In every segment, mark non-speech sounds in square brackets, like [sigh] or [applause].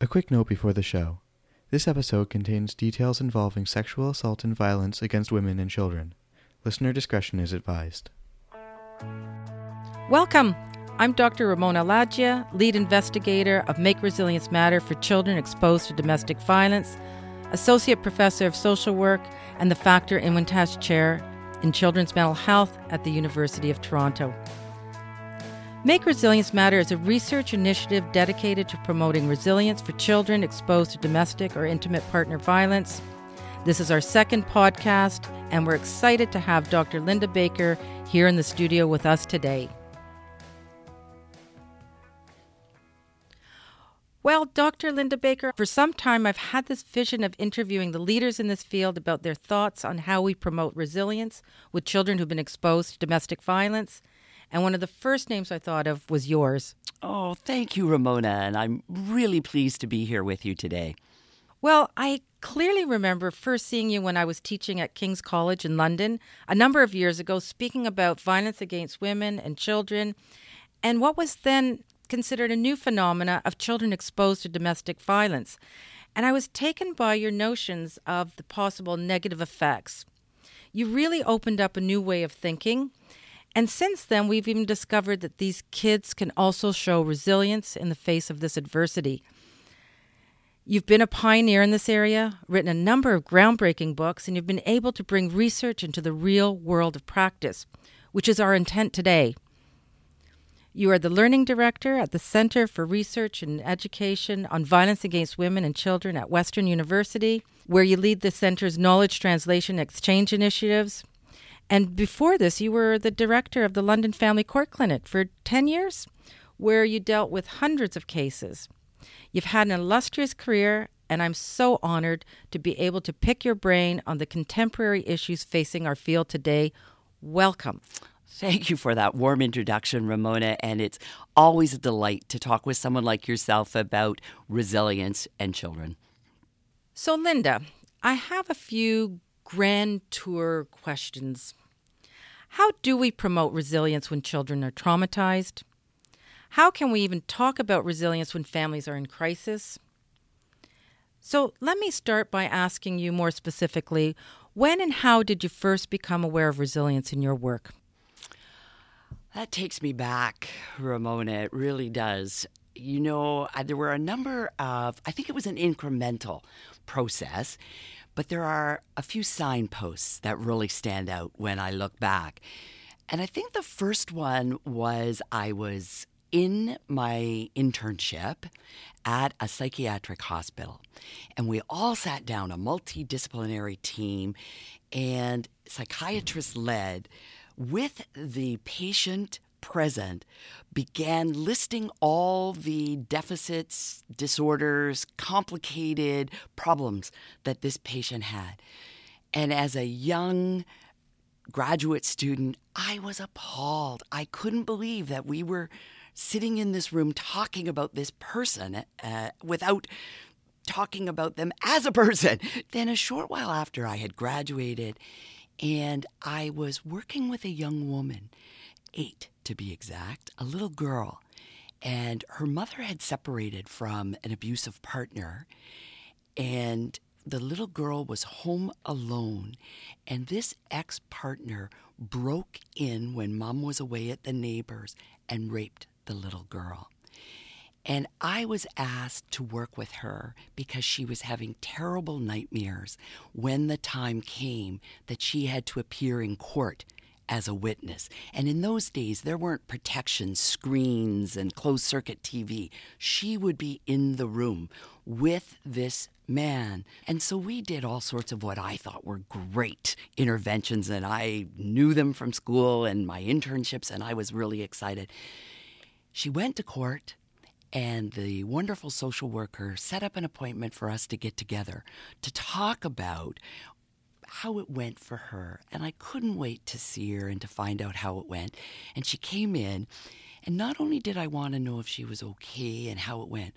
A quick note before the show. This episode contains details involving sexual assault and violence against women and children. Listener discretion is advised. Welcome. I'm Dr. Ramona Alaggia, lead investigator of Make Resilience Matter for children exposed to domestic violence, associate professor of social work, and the Factor Inwentash Chair in Children's Mental Health at the University of Toronto. Make Resilience Matter is a research initiative dedicated to promoting resilience for children exposed to domestic or intimate partner violence. This is our second podcast, and we're excited to have Dr. Linda Baker here in the studio with us today. Well, Dr. Linda Baker, for some time I've had this vision of interviewing the leaders in this field about their thoughts on how we promote resilience with children who've been exposed to domestic violence. And one of the first names I thought of was yours. Oh, thank you, Ramona. And I'm really pleased to be here with you today. Well, I clearly remember first seeing you when I was teaching at King's College in London a number of years ago, speaking about violence against women and children, and what was then considered a new phenomena of children exposed to domestic violence. And I was taken by your notions of the possible negative effects. You really opened up a new way of thinking and since then, we've even discovered that these kids can also show resilience in the face of this adversity. You've been a pioneer in this area, written a number of groundbreaking books, and you've been able to bring research into the real world of practice, which is our intent today. You are the learning director at the Center for Research and Education on Violence Against Women and Children at Western University, where you lead the center's knowledge translation exchange initiatives. And before this, you were the director of the London Family Court Clinic for 10 years, where you dealt with hundreds of cases. You've had an illustrious career, and I'm so honored to be able to pick your brain on the contemporary issues facing our field today. Welcome. Thank you for that warm introduction, Ramona. And it's always a delight to talk with someone like yourself about resilience and children. So, Linda, I have a few grand tour questions. How do we promote resilience when children are traumatized? How can we even talk about resilience when families are in crisis? So, let me start by asking you more specifically when and how did you first become aware of resilience in your work? That takes me back, Ramona. It really does. You know, there were a number of, I think it was an incremental process but there are a few signposts that really stand out when I look back. And I think the first one was I was in my internship at a psychiatric hospital. And we all sat down, a multidisciplinary team, and psychiatrist led with the patient present began listing all the deficits, disorders, complicated problems that this patient had. And as a young graduate student, I was appalled. I couldn't believe that we were sitting in this room talking about this person uh, without talking about them as a person. [laughs] Then, a short while after I had graduated, and I was working with a young woman, eight to be exact, a little girl. And her mother had separated from an abusive partner. And the little girl was home alone. And this ex partner broke in when mom was away at the neighbors and raped the little girl. And I was asked to work with her because she was having terrible nightmares when the time came that she had to appear in court as a witness. And in those days, there weren't protection screens and closed circuit TV. She would be in the room with this man. And so we did all sorts of what I thought were great interventions, and I knew them from school and my internships, and I was really excited. She went to court. And the wonderful social worker set up an appointment for us to get together to talk about how it went for her. And I couldn't wait to see her and to find out how it went. And she came in, and not only did I want to know if she was okay and how it went,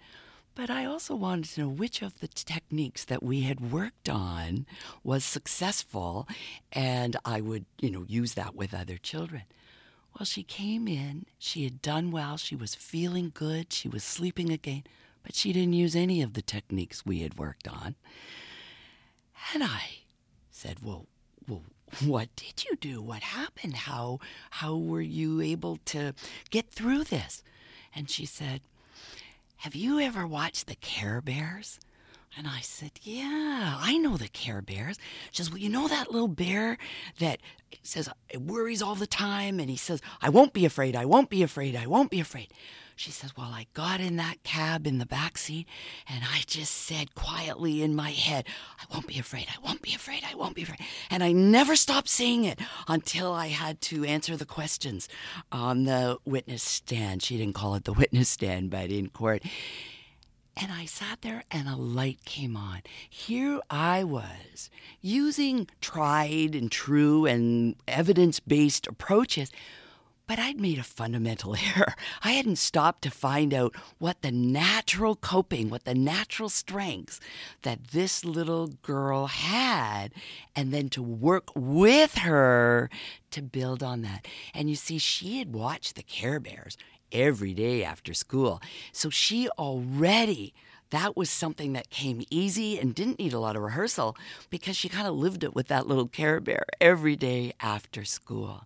but I also wanted to know which of the techniques that we had worked on was successful, and I would, you know, use that with other children. Well, she came in, she had done well, she was feeling good, she was sleeping again, but she didn't use any of the techniques we had worked on. And I said, Well, well, what did you do? What happened? How how were you able to get through this? And she said, Have you ever watched the Care Bears? And I said, Yeah, I know the Care Bears. She says, Well, you know that little bear that says it worries all the time and he says, I won't be afraid, I won't be afraid, I won't be afraid. She says, Well, I got in that cab in the back seat and I just said quietly in my head, I won't be afraid, I won't be afraid, I won't be afraid. And I never stopped saying it until I had to answer the questions on the witness stand. She didn't call it the witness stand, but in court. And I sat there and a light came on. Here I was using tried and true and evidence based approaches but I'd made a fundamental [laughs] error. I hadn't stopped to find out what the natural coping, what the natural strengths that this little girl had, and then to work with her to build on that. And you see, she had watched the Care Bears every day after school. So she already that was something that came easy and didn't need a lot of rehearsal because she kind of lived it with that little care bear every day after school.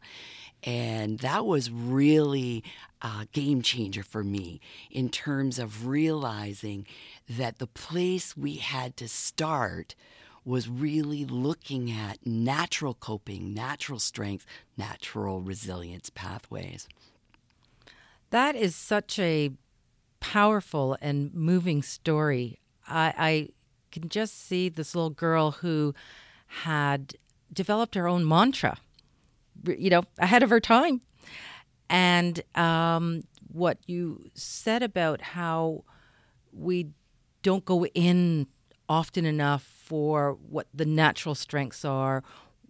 And that was really a game changer for me in terms of realizing that the place we had to start was really looking at natural coping, natural strength, natural resilience pathways. That is such a powerful and moving story. I, I can just see this little girl who had developed her own mantra you know, ahead of her time. And um, what you said about how we don't go in often enough for what the natural strengths are,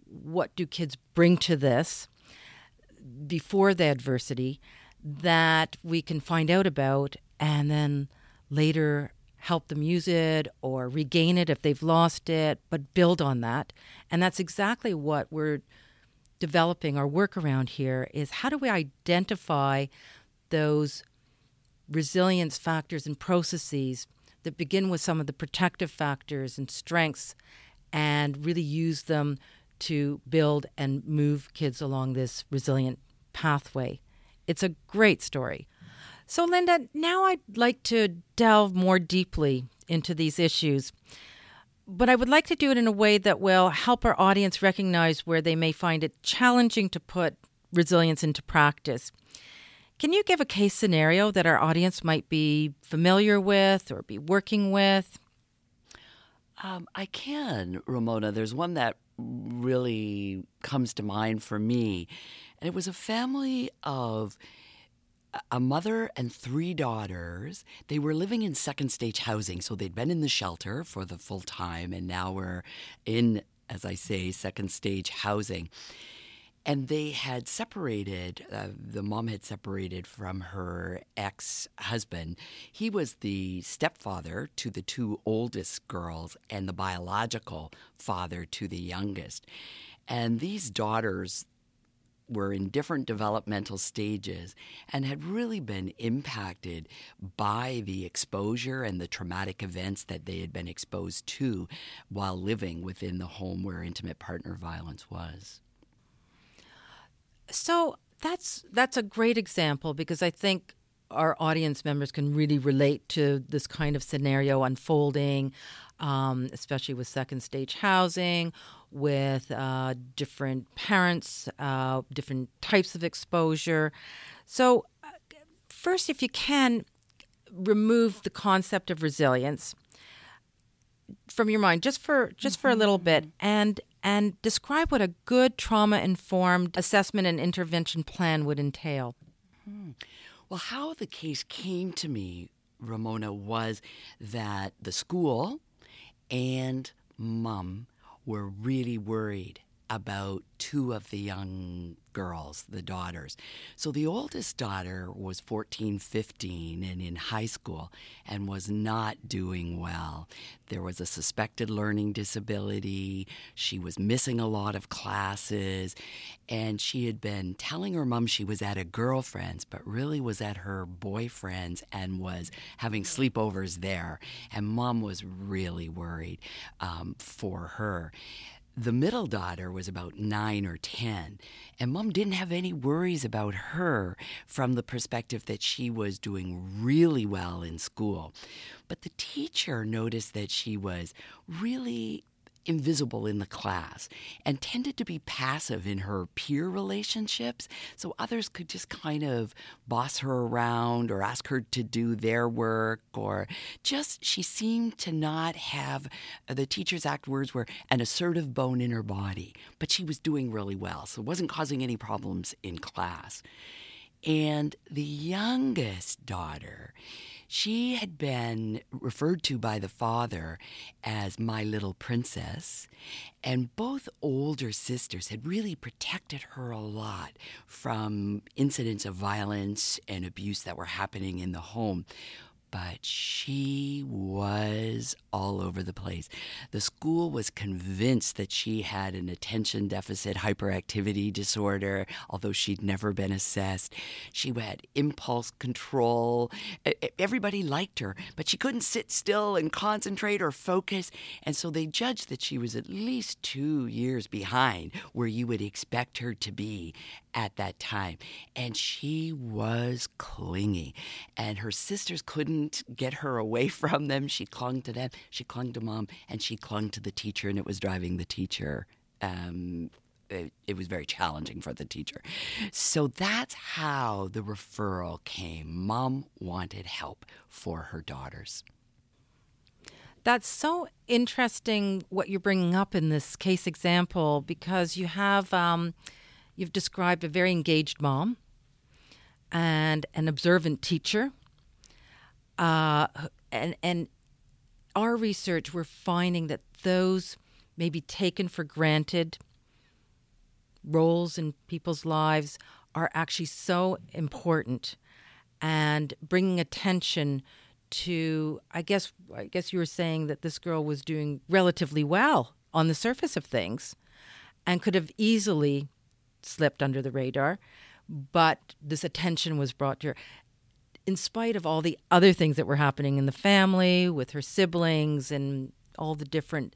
what do kids bring to this before the adversity that we can find out about and then later help them use it or regain it if they've lost it, but build on that. And that's exactly what we're developing our work around here is how do we identify those resilience factors and processes that begin with some of the protective factors and strengths and really use them to build and move kids along this resilient pathway. It's a great story. So, Linda, now I'd like to delve more deeply into these issues but I would like to do it in a way that will help our audience recognize where they may find it challenging to put resilience into practice. Can you give a case scenario that our audience might be familiar with or be working with? Um, I can, Ramona. There's one that really comes to mind for me. And it was a family of a mother and three daughters. They were living in second stage housing, so they'd been in the shelter for the full time, and now we're in, as I say, second stage housing. And they had separated, uh, the mom had separated from her ex husband. He was the stepfather to the two oldest girls and the biological father to the youngest. And these daughters, were in different developmental stages and had really been impacted by the exposure and the traumatic events that they had been exposed to while living within the home where intimate partner violence was. So that's that's a great example because I think our audience members can really relate to this kind of scenario unfolding, um, especially with second stage housing with uh, different parents, uh, different types of exposure. So, uh, first, if you can, remove the concept of resilience from your mind just for just for a little bit mm-hmm. and and describe what a good trauma informed assessment and intervention plan would entail. Hmm. Well, how the case came to me, Ramona, was that the school and mom were really worried about two of the young girls, the daughters. So the oldest daughter was 14, 15 and in high school and was not doing well. There was a suspected learning disability. She was missing a lot of classes. And she had been telling her mom she was at a girlfriend's, but really was at her boyfriend's and was having sleepovers there. And mom was really worried um, for her. The middle daughter was about nine or 10, and mom didn't have any worries about her from the perspective that she was doing really well in school. But the teacher noticed that she was really invisible in the class and tended to be passive in her peer relationships. So others could just kind of boss her around or ask her to do their work or just she seemed to not have the teacher's act words were an assertive bone in her body, but she was doing really well. So wasn't causing any problems in class. And the youngest daughter, she had been referred to by the father as my little princess, and both older sisters had really protected her a lot from incidents of violence and abuse that were happening in the home but she was all over the place. The school was convinced that she had an attention deficit hyperactivity disorder, although she'd never been assessed. She had impulse control. Everybody liked her, but she couldn't sit still and concentrate or focus. And so they judged that she was at least two years behind where you would expect her to be at that time. And she was clingy, and her sisters couldn't get her away [laughs] from them. She clung to them. She clung to mom, and she clung to the teacher, and it was driving the teacher. Um, it, it, was very challenging for the teacher. So that's how the referral came. Mom wanted help for her daughters. That's so interesting what you're bringing up in this case example because you have um, you've described a very engaged mom and an observant teacher. Uh, and and our research, we're finding that those may be taken for granted. Roles in people's lives are actually so important, and bringing attention to I guess I guess you were saying that this girl was doing relatively well on the surface of things and could have easily slipped under the radar but this attention was brought to her in spite of all the other things that were happening in the family with her siblings and all the different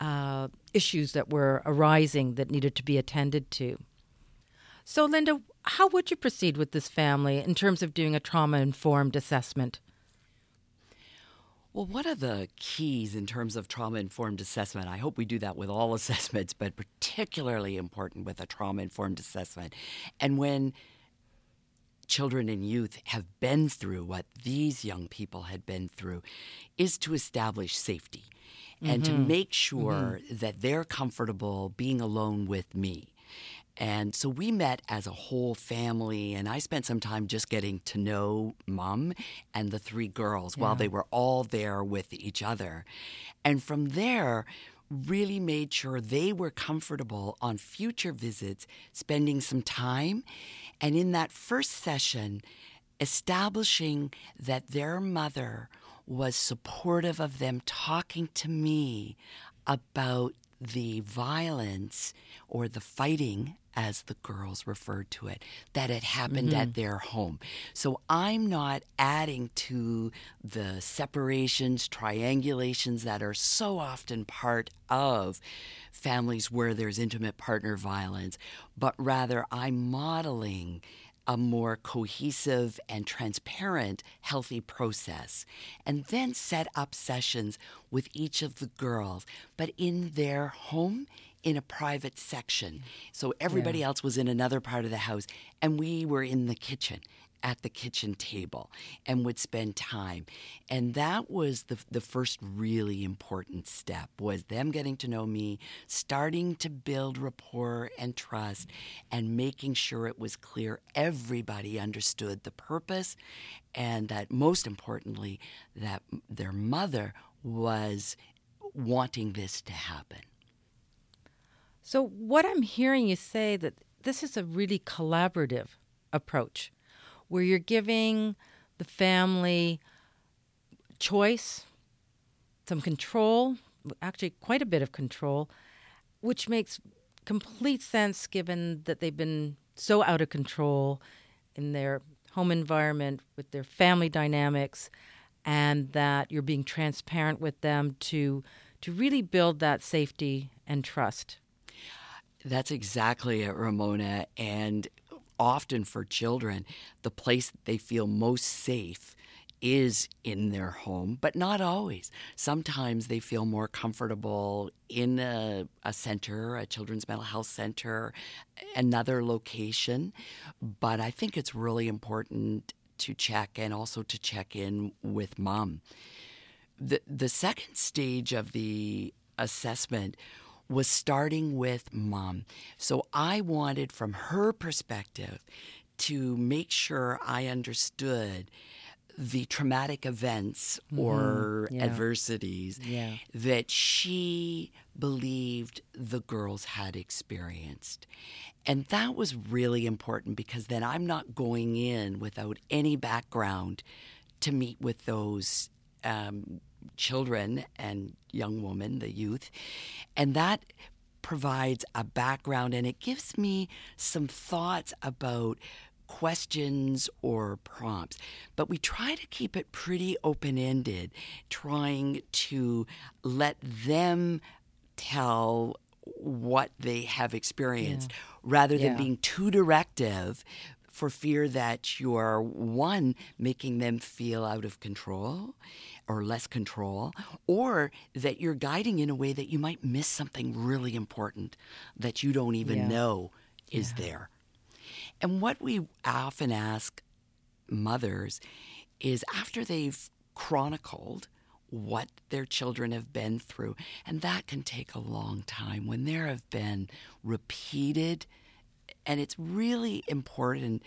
uh, issues that were arising that needed to be attended to. So, Linda, how would you proceed with this family in terms of doing a trauma informed assessment? Well, one of the keys in terms of trauma informed assessment, I hope we do that with all [laughs] assessments, but particularly important with a trauma informed assessment. And when children and youth have been through, what these young people had been through, is to establish safety and mm-hmm. to make sure mm-hmm. that they're comfortable being alone with me. And so we met as a whole family, and I spent some time just getting to know mom and the three girls yeah. while they were all there with each other. And from there, really made sure they were comfortable on future visits, spending some time. And in that first session, establishing that their mother was supportive of them talking to me about the violence or the fighting as the girls referred to it, that had happened mm-hmm. at their home. So I'm not adding to the separations, triangulations that are so often part of families where there's intimate partner violence, but rather I'm modeling a more cohesive and transparent, healthy process. And then set up sessions with each of the girls, but in their home, in a private section. So everybody yeah. else was in another part of the house, and we were in the kitchen at the kitchen table and would spend time. And that was the, the first really important step was them getting to know me starting to build rapport and trust and making sure it was clear everybody understood the purpose and that most importantly that their mother was wanting this to happen. So, what I'm hearing you say that this is a really collaborative approach where you're giving the family choice, some control, actually, quite a bit of control, which makes complete sense given that they've been so out of control in their home environment with their family dynamics and that you're being transparent with them to to really build that safety and trust. That's exactly it, Ramona. And often for children, the place they feel most safe is in their home, but not always. Sometimes they feel more comfortable in a, a, center, a children's mental health center, another location. But I think it's really important to check and also to check in with mom. The, the second stage of the assessment was starting with mom. So I wanted, from her perspective, to make sure I understood the traumatic events mm-hmm. or yeah. adversities yeah. that she believed the girls had experienced. And that was really important because then I'm not going in without any background to meet with those um, children and young women, the youth. And that provides a background and it gives me some thoughts about questions or prompts. But we try to keep it pretty open ended, trying to let them tell what they have experienced yeah. rather than yeah. being too directive for fear that you're one making them feel out of control or less control or that you're guiding in a way that you might miss something really important that you don't even yeah. know is there. And what we often ask mothers is after they've chronicled what their children have been through, and that can take a long time. When there have been repeated, and it's really important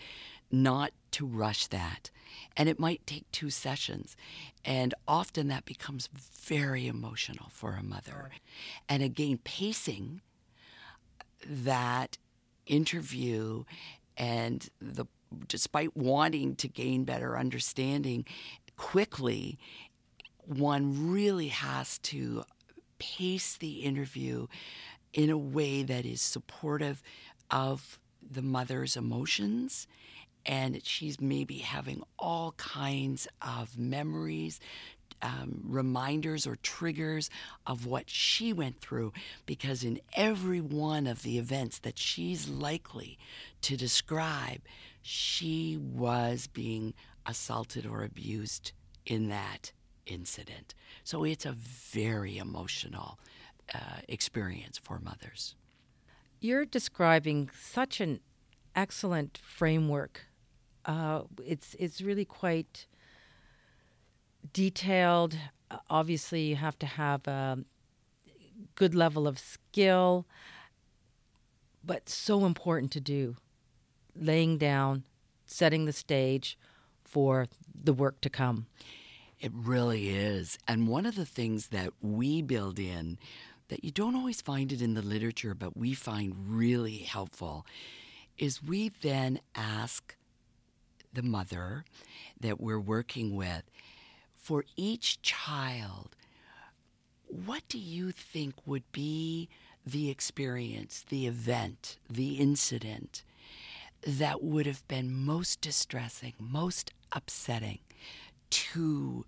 not to rush that. And it might take two sessions. And often that becomes very emotional for a mother. And again, pacing that interview and the despite wanting to gain better understanding quickly one really has to pace the interview in a way that is supportive of the mother's emotions and she's maybe having all kinds of memories um, reminders or triggers of what she went through because in every one of the events that she's likely to describe, she was being assaulted or abused in that incident. So it's a very emotional uh, experience for mothers. You're describing such an excellent framework. Uh, it's it's really quite detailed. Obviously, you have to have a good level of skill, but so important to do. Laying down, setting the stage for the work to come. It really is. And one of the things that we build in that you don't always find it in the literature, but we find really helpful is we then ask the mother that we're working with for each child, what do you think would be the experience, the event, the incident that would have been most distressing, most upsetting to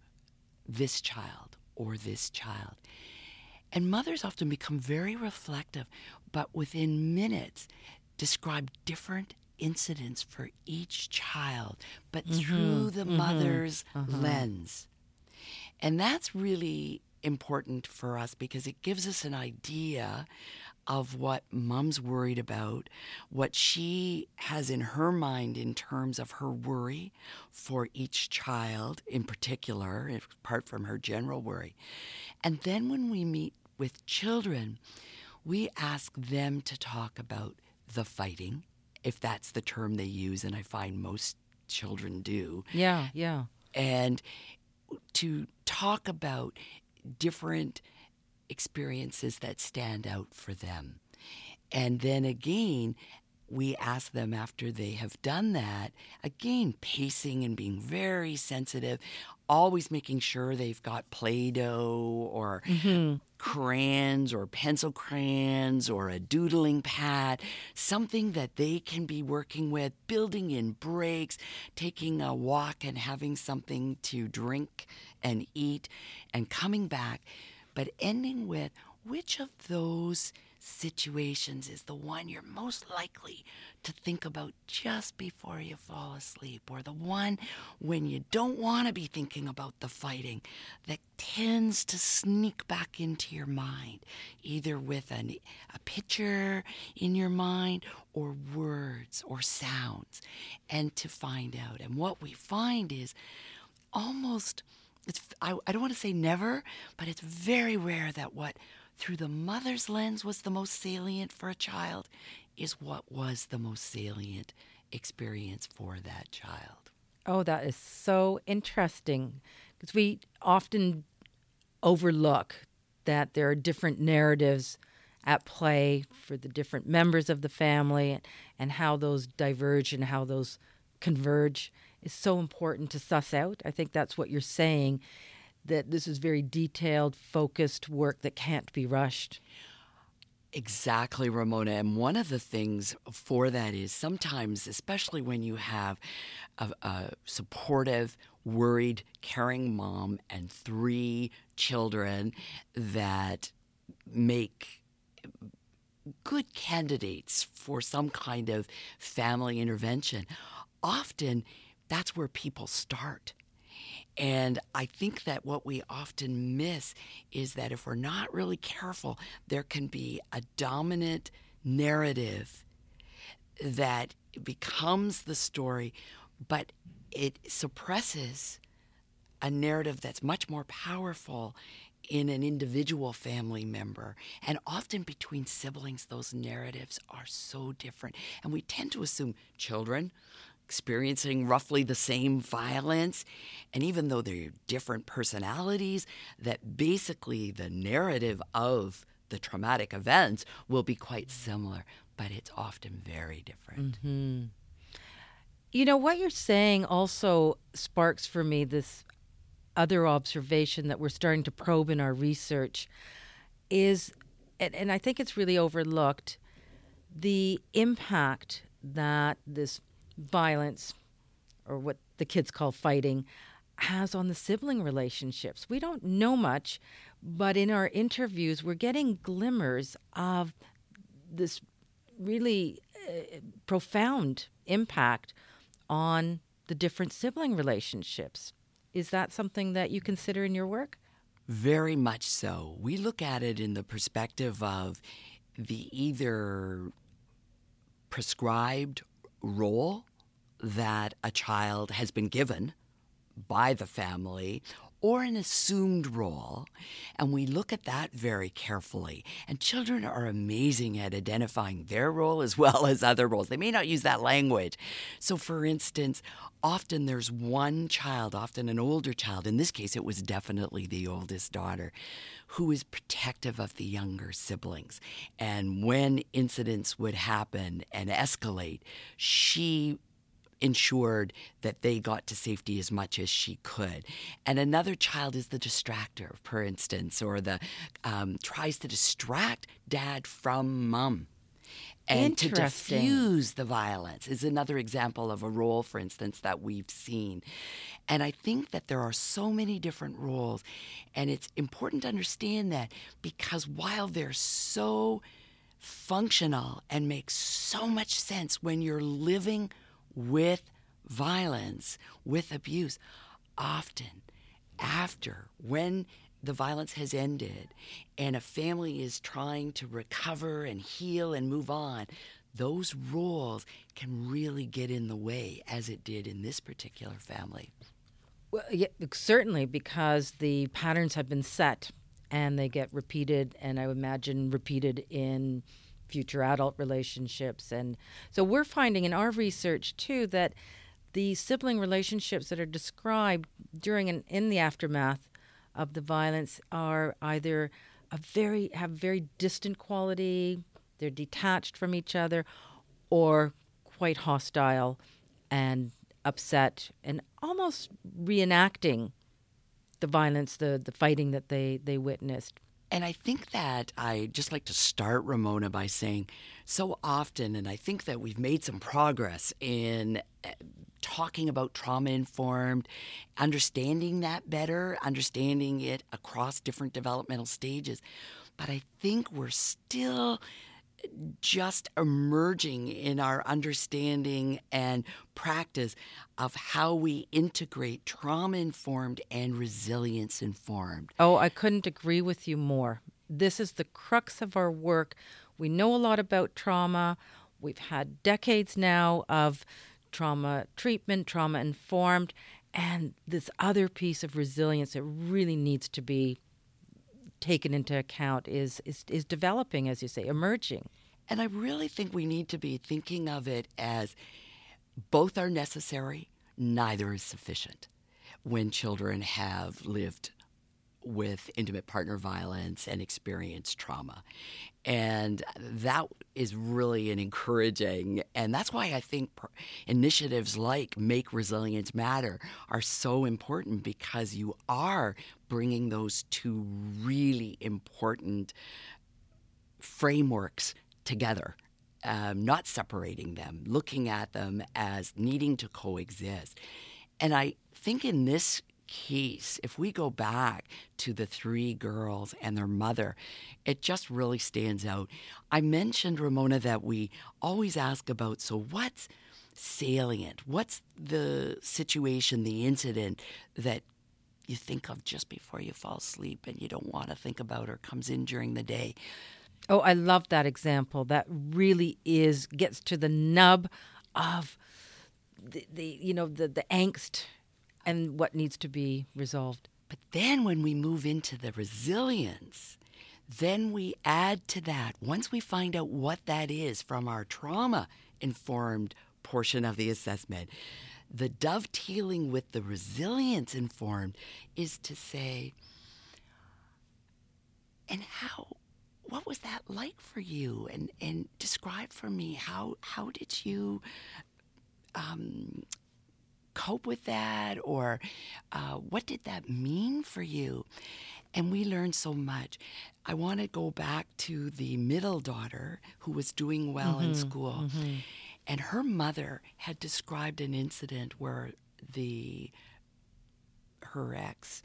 this child or this child? And mothers often become very reflective, but within minutes describe different incidents for each child, but mm-hmm, through the mm-hmm, mother's uh-huh. lens. And that's really important for us because it gives us an idea of what mom's worried about, what she has in her mind in terms of her worry for each child in particular, apart from her general worry. And then when we meet with children, we ask them to talk about the fighting, if that's the term they use, and I find most children do. Yeah, yeah. And to talk about different experiences that stand out for them. And then again, we ask them after they have done that, again, pacing and being very sensitive, always making sure they've got Play Doh or mm-hmm. crayons or pencil crayons or a doodling pad, something that they can be working with, building in breaks, taking a walk and having something to drink and eat, and coming back, but ending with which of those situations is the one you're most likely to think about just before you fall asleep, or the one when you don't want to be thinking about the fighting that tends to sneak back into your mind, either with an, a picture in your mind or words or sounds, and to find out. And what we find is almost it's I, I don't want to say never, but it's very rare that what through the mother's lens was the most salient for a child is what was the most salient experience for that child. Oh, that is so interesting because we often overlook that there are different narratives at play for the different members of the family and, and how those diverge and how those converge is so important to suss out. I think that's what you're saying that this is very detailed, focused work that can't be rushed. Exactly, Ramona. And one of the things for that is sometimes, especially when you have a, a, supportive, worried, caring mom and three children that make good candidates for some kind of family intervention, often that's where people start. And I think that what we often miss is that if we're not really careful, there can be a dominant narrative that becomes the story, but it suppresses a narrative that's much more powerful in an individual family member. And often between siblings, those narratives are so different. And we tend to assume children experiencing roughly the same violence. And even though they're different personalities, that basically the narrative of the traumatic events will be quite similar, but it's often very different. Mm-hmm. You know, what you're saying also sparks for me this other observation that we're starting to probe in our research is, and, and I think it's really overlooked, the impact that this violence, or what the kids call fighting, has on the sibling relationships. We don't know much, but in our interviews, we're getting glimmers of this really uh, profound impact on the different sibling relationships. Is that something that you consider in your work? Very much so. We look at it in the perspective of the either prescribed role that a child has been given by the family or an assumed role. And we look at that very carefully. And children are amazing at identifying their role as [laughs] well as other roles. They may not use that language. So, for instance, often there's one child, often an older child, in this case, it was definitely the oldest daughter, who is protective of the younger siblings. And when incidents would happen and escalate, she ensured that they got to safety as much as she could. And another child is the distractor, for instance, or the um, tries to distract dad from mom. And to diffuse the violence is another example of a role, for instance, that we've seen. And I think that there are so many different roles. And it's important to understand that because while they're so functional and make so much sense when you're living with violence, with abuse, often after, when the violence has ended and a family is trying to recover and heal and move on, those roles can really get in the way, as it did in this particular family. Well, yeah, certainly, because the patterns have been set and they get repeated, and I would imagine repeated in future adult relationships. And so we're finding in our research too that the sibling relationships that are described during and in the aftermath of the violence are either a very have very distant quality, they're detached from each other, or quite hostile and upset and almost reenacting the violence, the, the fighting that they, they witnessed. And I think that I just like to start, Ramona, by saying so often, and I think that we've made some progress in eh, talking about trauma informed, understanding that better, understanding it across different developmental stages. But I think we're still just emerging in our understanding and practice of how we integrate trauma informed and resilience informed. Oh, I couldn't agree with you more. This is the crux of our work. We know a lot about trauma. We've had decades now of trauma treatment, trauma informed, and this other piece of resilience that really needs to be taken into account is, is is developing, as you say, emerging. And I really think we need to be thinking of it as both are necessary, neither is sufficient. When children have lived with intimate partner violence and experience trauma. And that is really an encouraging, and that's why I think initiatives like Make Resilience Matter are so important because you are bringing those two really important frameworks together. Um, not separating them, looking at them as needing to coexist. And I think in this case, if we go back to the three girls and their mother, it just really stands out. I mentioned, Ramona, that we always ask about so what's salient? What's the situation, the incident that you think of just before you fall asleep and you don't want to think about or comes in during the day? Oh, I love that example. That really is gets to the nub of the, the you know the the angst and what needs to be resolved. But then when we move into the resilience, then we add to that once we find out what that is from our trauma informed portion of the assessment. The dovetailing with the resilience informed is to say, and how what was that like for you? And and describe for me how how did you um, cope with that, or uh, what did that mean for you? And we learned so much. I want to go back to the middle daughter who was doing well mm-hmm, in school. Mm-hmm. And her mother had described an incident where the her ex,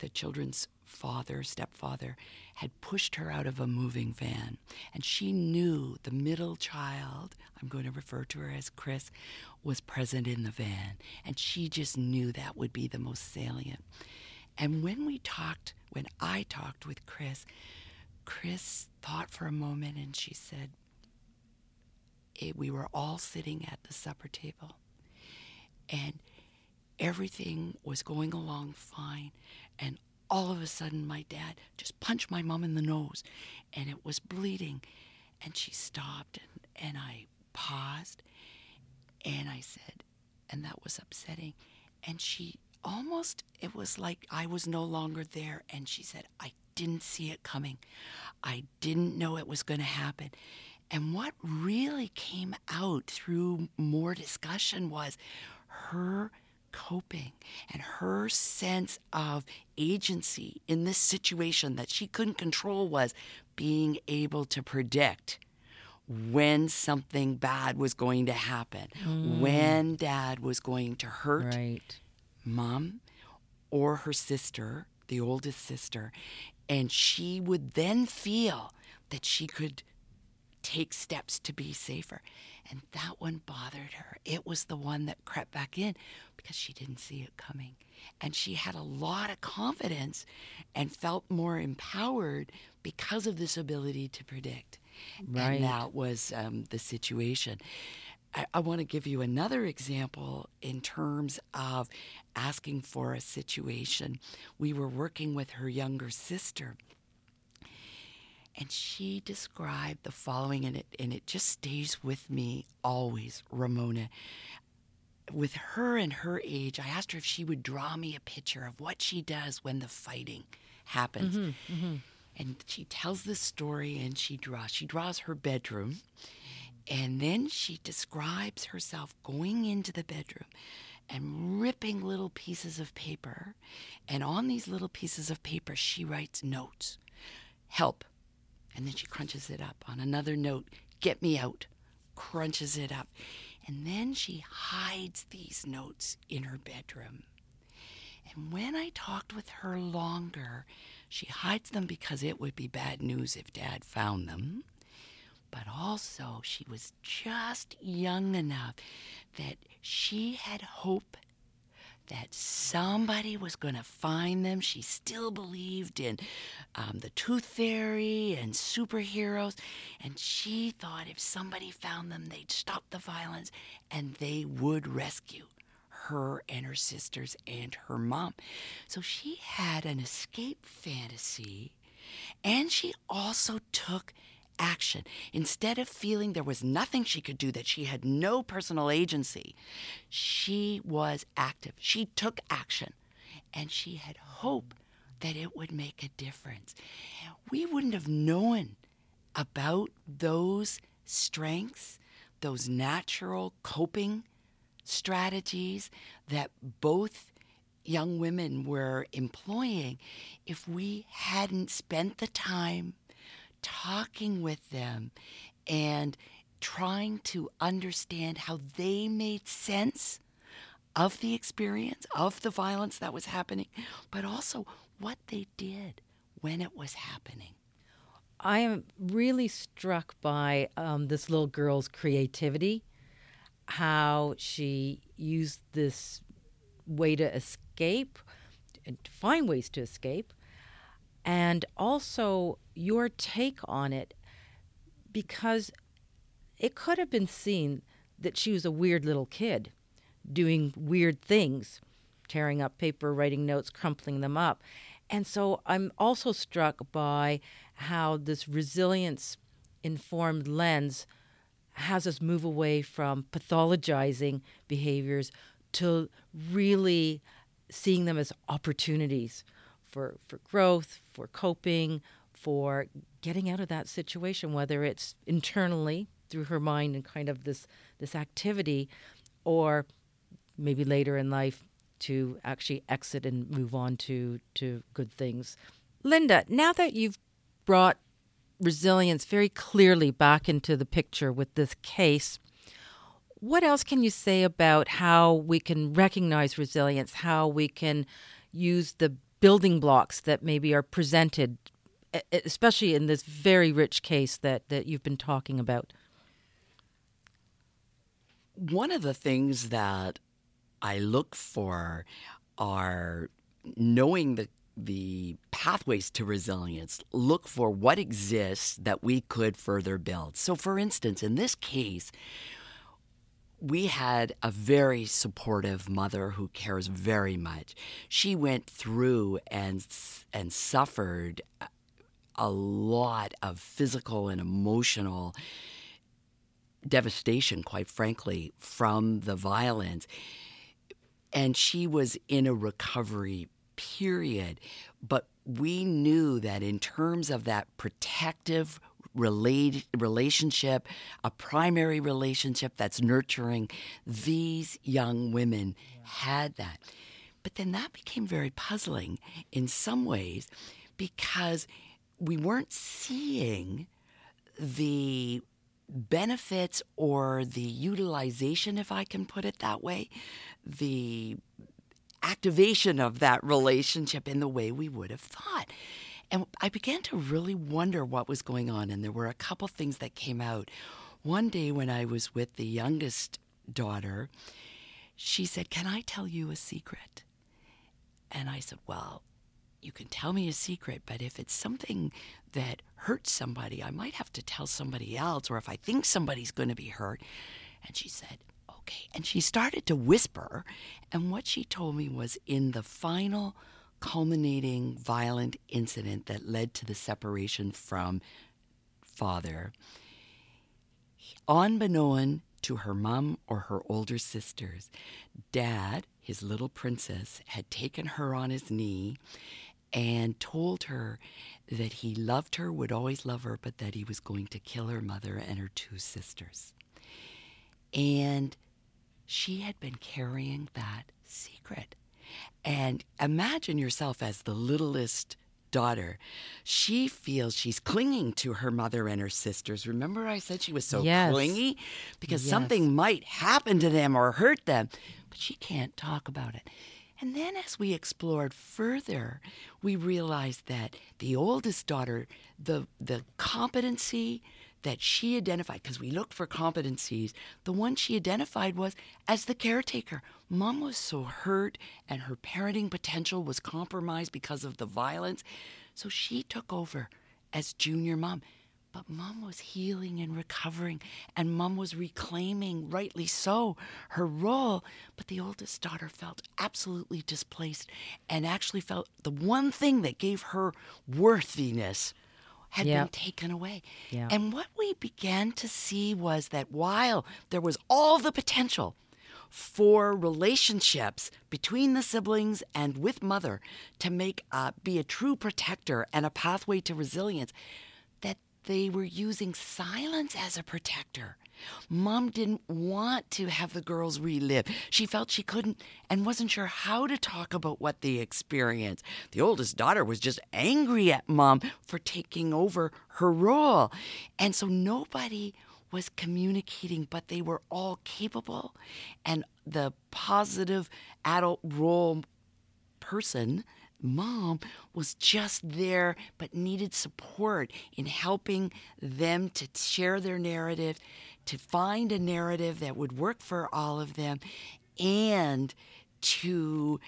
the children's father, stepfather, had pushed her out of a moving van. And she knew the middle child, I'm going to refer to her as Chris, was present in the van. And she just knew that would be the most salient. And when we talked, when I talked with Chris, Chris thought for a moment and she said, We were all sitting at the supper table. And everything was going along fine. And all of a sudden my dad just punched my mom in the nose and it was bleeding and she stopped and, and i paused and i said and that was upsetting and she almost it was like i was no longer there and she said i didn't see it coming. I didn't know it was going to happen. And what really came out through more discussion was her coping and her sense of agency in this situation that she couldn't control was being able to predict when something bad was going to happen, mm. when dad was going to hurt right. mom or her sister, the oldest sister, and she would then feel that she could take steps to be safer. And that one bothered her. It was the one that crept back in because she didn't see it coming. And she had a lot of confidence and felt more empowered because of this ability to predict. Right. And that was um, the situation. I, I want to give you another example in terms of asking for a situation. We were working with her younger sister and she described the following, and it, and it just stays with me always, Ramona. With her and her age, I asked her if she would draw me a picture of what she does when the fighting happens. Mm-hmm, mm-hmm. And she tells this story and she draws. She draws her bedroom. And then she describes herself going into the bedroom and ripping little pieces of paper. And on these little pieces of paper, she writes notes help. And then she crunches it up. On another note, get me out. Crunches it up. And then she hides these notes in her bedroom. And when I talked with her longer, she hides them because it would be bad news if Dad found them. But also, she was just young enough that she had hope that somebody was going to find them. She still believed in um, the tooth fairy and superheroes. And she thought if somebody found them, they'd stop the violence and they would rescue her and her sisters and her mom. So she had an escape fantasy. And she also took action. Instead of feeling there was nothing she could do, that she had no personal agency, she was active. She took action and she had hope that it would make a difference. We wouldn't have known about those strengths, those natural coping strategies that both young women were employing if we hadn't spent the time talking with them and trying to understand how they made sense of the experience, of the violence that was happening, but also what they did when it was happening. I am really struck by um, this little girl's creativity, how she used this way to escape and find ways to escape, and also your take on it because it could have been seen that she was a weird little kid doing weird things, tearing up paper, writing notes, crumpling them up. And so I'm also struck by how this resilience informed lens has us move away from pathologizing behaviors to really seeing them as opportunities for, for growth, for coping, for getting out of that situation, whether it's internally through her mind and kind of this this activity, or maybe later in life to actually exit and move on to to good things. Linda, now that you've brought resilience very clearly back into the picture with this case, what else can you say about how we can recognize resilience, how we can use the building blocks that maybe are presented, especially in this very rich case that, that you've been talking about? One of the things that I look for are knowing the the pathways to resilience look for what exists that we could further build. So for instance, in this case, we had a very supportive mother who cares very much. She went through and and suffered a lot of physical and emotional devastation, quite frankly, from the violence. And she was in a recovery period. But we knew that in terms of that protective relate, relationship, a primary relationship that's nurturing. These young women had that. But then that became very puzzling in some ways because we weren't seeing the benefits or the utilization, if I can put it that way, the activation of that relationship in the way we would have thought. And I began to really wonder what was going on. And there were a couple things that came out. One day when I was with the youngest daughter, she said, Can I tell you a secret? And I said, Well, you can tell me a secret, but if it's something that hurts somebody, I might have to tell somebody else, or if I think somebody's going to be hurt. And she said, Okay. And she started to whisper. And what she told me was in the final culminating violent incident that led to the separation from father, unbeknown to her mom or her older sisters, dad, his little princess, had taken her on his knee and told her that he loved her, would always love her, but that he was going to kill her mother and her two sisters. And she had been carrying that secret. And imagine yourself as the littlest daughter. She feels she's clinging to her mother and her sisters. Remember, I said she was so Yes. clingy? Because Yes. something might happen to them or hurt them, but she can't talk about it. And then as we explored further, we realized that the oldest daughter, the, the competency that she identified, because we looked for competencies, the one she identified was as the caretaker. Mom was so hurt and her parenting potential was compromised because of the violence. So she took over as junior mom. But mom was healing and recovering, and mom was reclaiming, rightly so, her role. But the oldest daughter felt absolutely displaced and actually felt the one thing that gave her worthiness had Yep. been taken away. Yeah. And what we began to see was that while there was all the potential for relationships between the siblings and with mother to make uh, be a true protector and a pathway to resilience, that they were using silence as a protector. Mom didn't want to have the girls relive. She felt she couldn't and wasn't sure how to talk about what they experienced. The oldest daughter was just angry at mom for taking over her role. And so nobody was communicating, but they were all capable. And the positive adult role person, mom, was just there but needed support in helping them to share their narrative, to find a narrative that would work for all of them, and to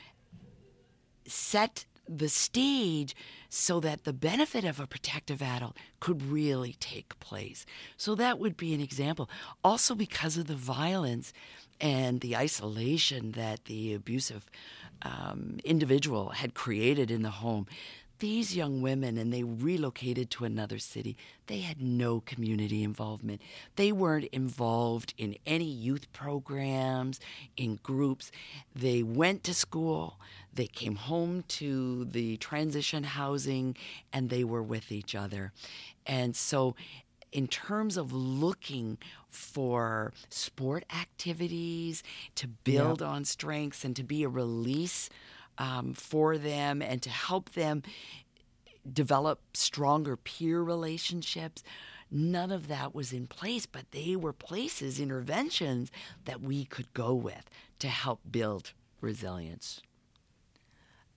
set the stage so that the benefit of a protective adult could really take place. So that would be an example. Also, because of the violence and the isolation that the abusive um, individual had created in the home, these young women, and they relocated to another city, they had no community involvement. They weren't involved in any youth programs, in groups. They went to school, they came home to the transition housing, and they were with each other. And so, in terms of looking for sport activities to build on strengths and to be a release um, for them and to help them develop stronger peer relationships. None of that was in place, but they were places, interventions that we could go with to help build resilience.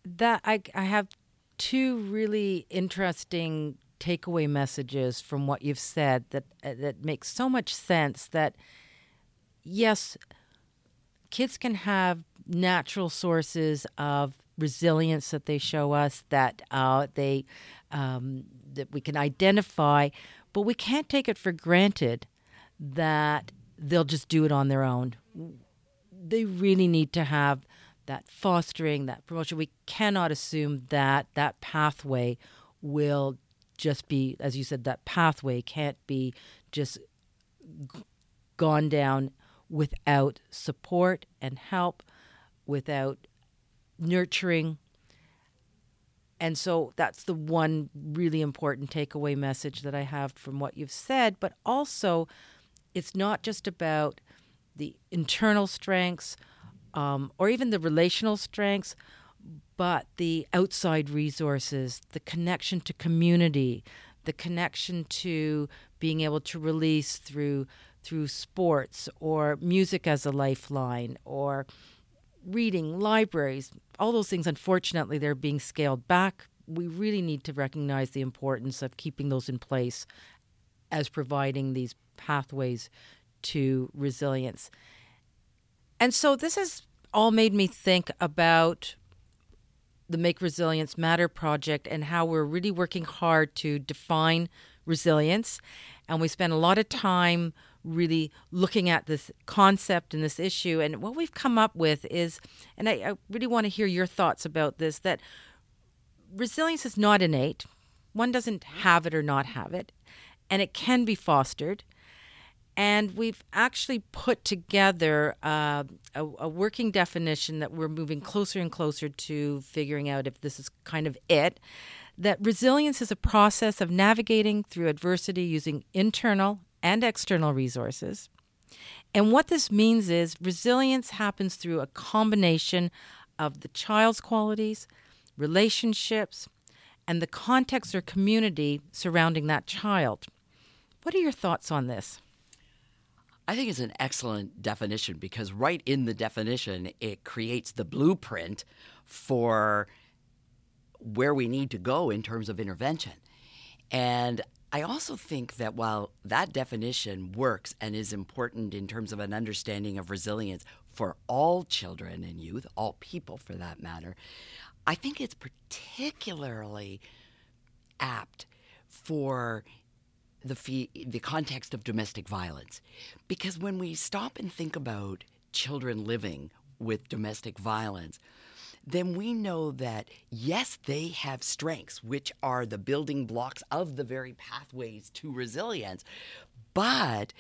that I, I have two really interesting takeaway messages from what you've said that uh, that make so much sense that yes kids can have natural sources of resilience that they show us that uh, they um, that we can identify but we can't take it for granted that they'll just do it on their own they really need to have that fostering, that promotion. We cannot assume that that pathway will just be, as you said, that pathway can't be just gone down without support and help, without nurturing. And so that's the one really important takeaway message that I have from what you've said. But also, it's not just about the internal strengths um, or even the relational strengths, but the outside resources, the connection to community, the connection to being able to release through through sports or music as a lifeline or reading, libraries, all those things, unfortunately, they're being scaled back. We really need to recognize the importance of keeping those in place as providing these pathways to resilience. And so this has all made me think about the Make Resilience Matter project and how we're really working hard to define resilience. And we spend a lot of time really looking at this concept and this issue. And what we've come up with is, and I, I really want to hear your thoughts about this, that resilience is not innate. One doesn't have it or not have it, and it can be fostered. And we've actually put together uh, a, a, working definition that we're moving closer and closer to figuring out if this is kind of it. That resilience is a process of navigating through adversity using internal and external resources. And what this means is resilience happens through a combination of the child's qualities, relationships, and the context or community surrounding that child. What are your thoughts on this? I think it's an excellent definition because right in the definition, it creates the blueprint for where we need to go in terms of intervention. And I also think that while that definition works and is important in terms of an understanding of resilience for all children and youth, all people for that matter, I think it's particularly apt for the fee- the context of domestic violence. Because when we stop and think about children living with domestic violence then we know that yes, they have strengths, which are the building blocks of the very pathways to resilience, but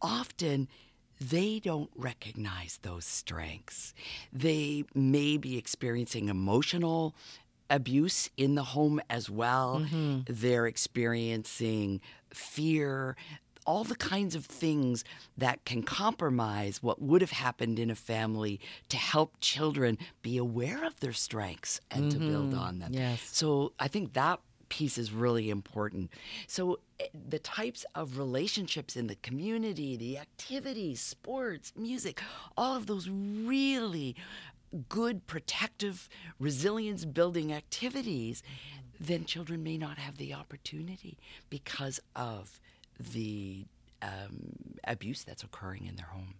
often they don't recognize those strengths. They may be experiencing emotional abuse in the home as well. Mm-hmm. They're experiencing fear all the kinds of things that can compromise what would have happened in a family to help children be aware of their strengths and mm-hmm. to build mm-hmm. on them. Yes. So I think that piece is really important. So eh, the types of relationships in the community, the activities, sports, music, all of those really good protective resilience building activities then children may not have the opportunity because of the um, abuse that's occurring in their home.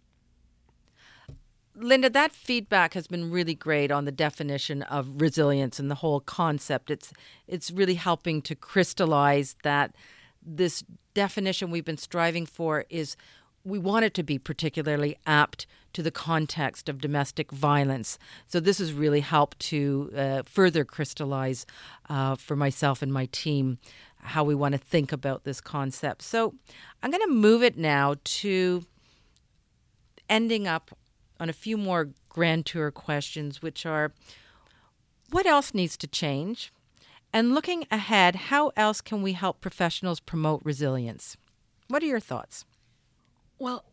Linda, that feedback has been really great on the definition of resilience and the whole concept. It's it's really helping to crystallize that this definition we've been striving for is we want it to be particularly apt to the context of domestic violence. So this has really helped to uh, further crystallize uh, for myself and my team how we want to think about this concept. So I'm going to move it now to ending up on a few more grand tour questions, which are what else needs to change? And looking ahead, how else can we help professionals promote resilience? What are your thoughts? Well,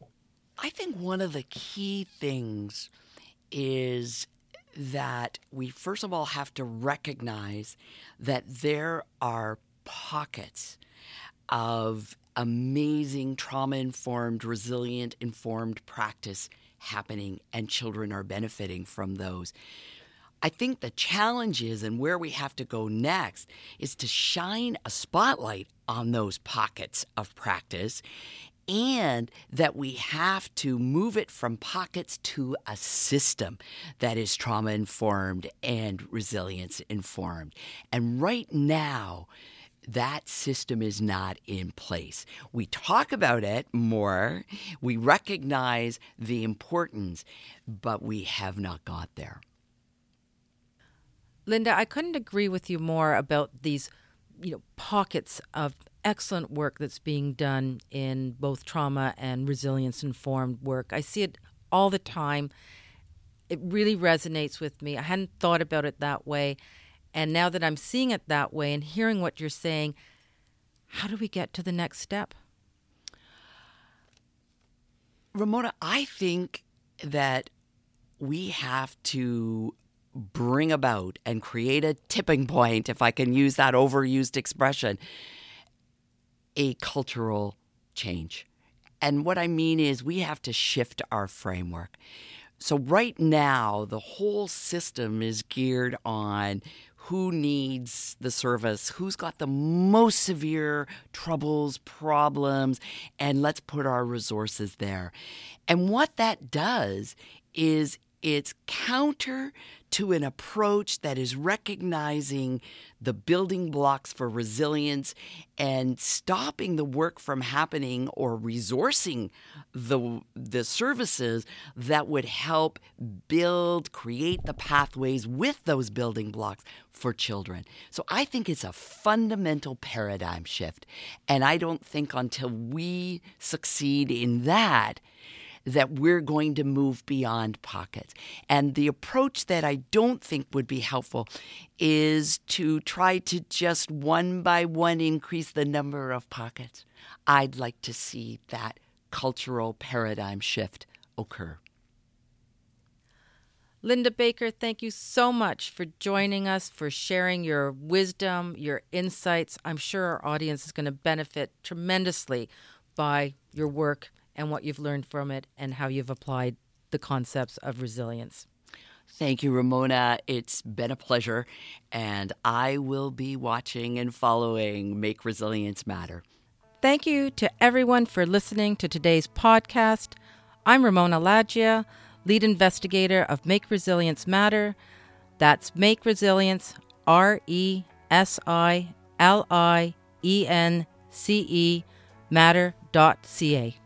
I think one of the key things is that we first of all have to recognize that there are pockets of amazing trauma informed, resilient informed practice happening, and children are benefiting from those. I think the challenge is, and where we have to go next, is to shine a spotlight on those pockets of practice and that we have to move it from pockets to a system that is trauma informed and resilience informed. And right now, that system is not in place. We talk about it more, we recognize the importance, but we have not got there. Linda, I couldn't agree with you more about these you know pockets of excellent work that's being done in both trauma and resilience informed work. I see it all the time. It really resonates with me. I hadn't thought about it that way. And now that I'm seeing it that way and hearing what you're saying, how do we get to the next step? Ramona, I think that we have to bring about and create a tipping point, if I can use that overused expression, a cultural change. And what I mean is, we have to shift our framework. So, right now, the whole system is geared on who needs the service, who's got the most severe troubles, problems, and let's put our resources there. And what that does is it's counter to an approach that is recognizing the building blocks for resilience and stopping the work from happening or resourcing the the services that would help build create the pathways with those building blocks for children. So I think it's a fundamental paradigm shift and I don't think until we succeed in that that we're going to move beyond pockets. And the approach that I don't think would be helpful is to try to just one by one increase the number of pockets. I'd like to see that cultural paradigm shift occur. Linda Baker, thank you so much for joining us, for sharing your wisdom, your insights. I'm sure our audience is going to benefit tremendously by your work and what you've learned from it and how you've applied the concepts of resilience. Thank you, Ramona. It's been a pleasure, and I will be watching and following Make Resilience Matter. Thank you to everyone for listening to today's podcast. I'm Ramona Alaggia, lead investigator of Make Resilience Matter. That's Make Resilience, R E S I L I E N C E, matter.ca.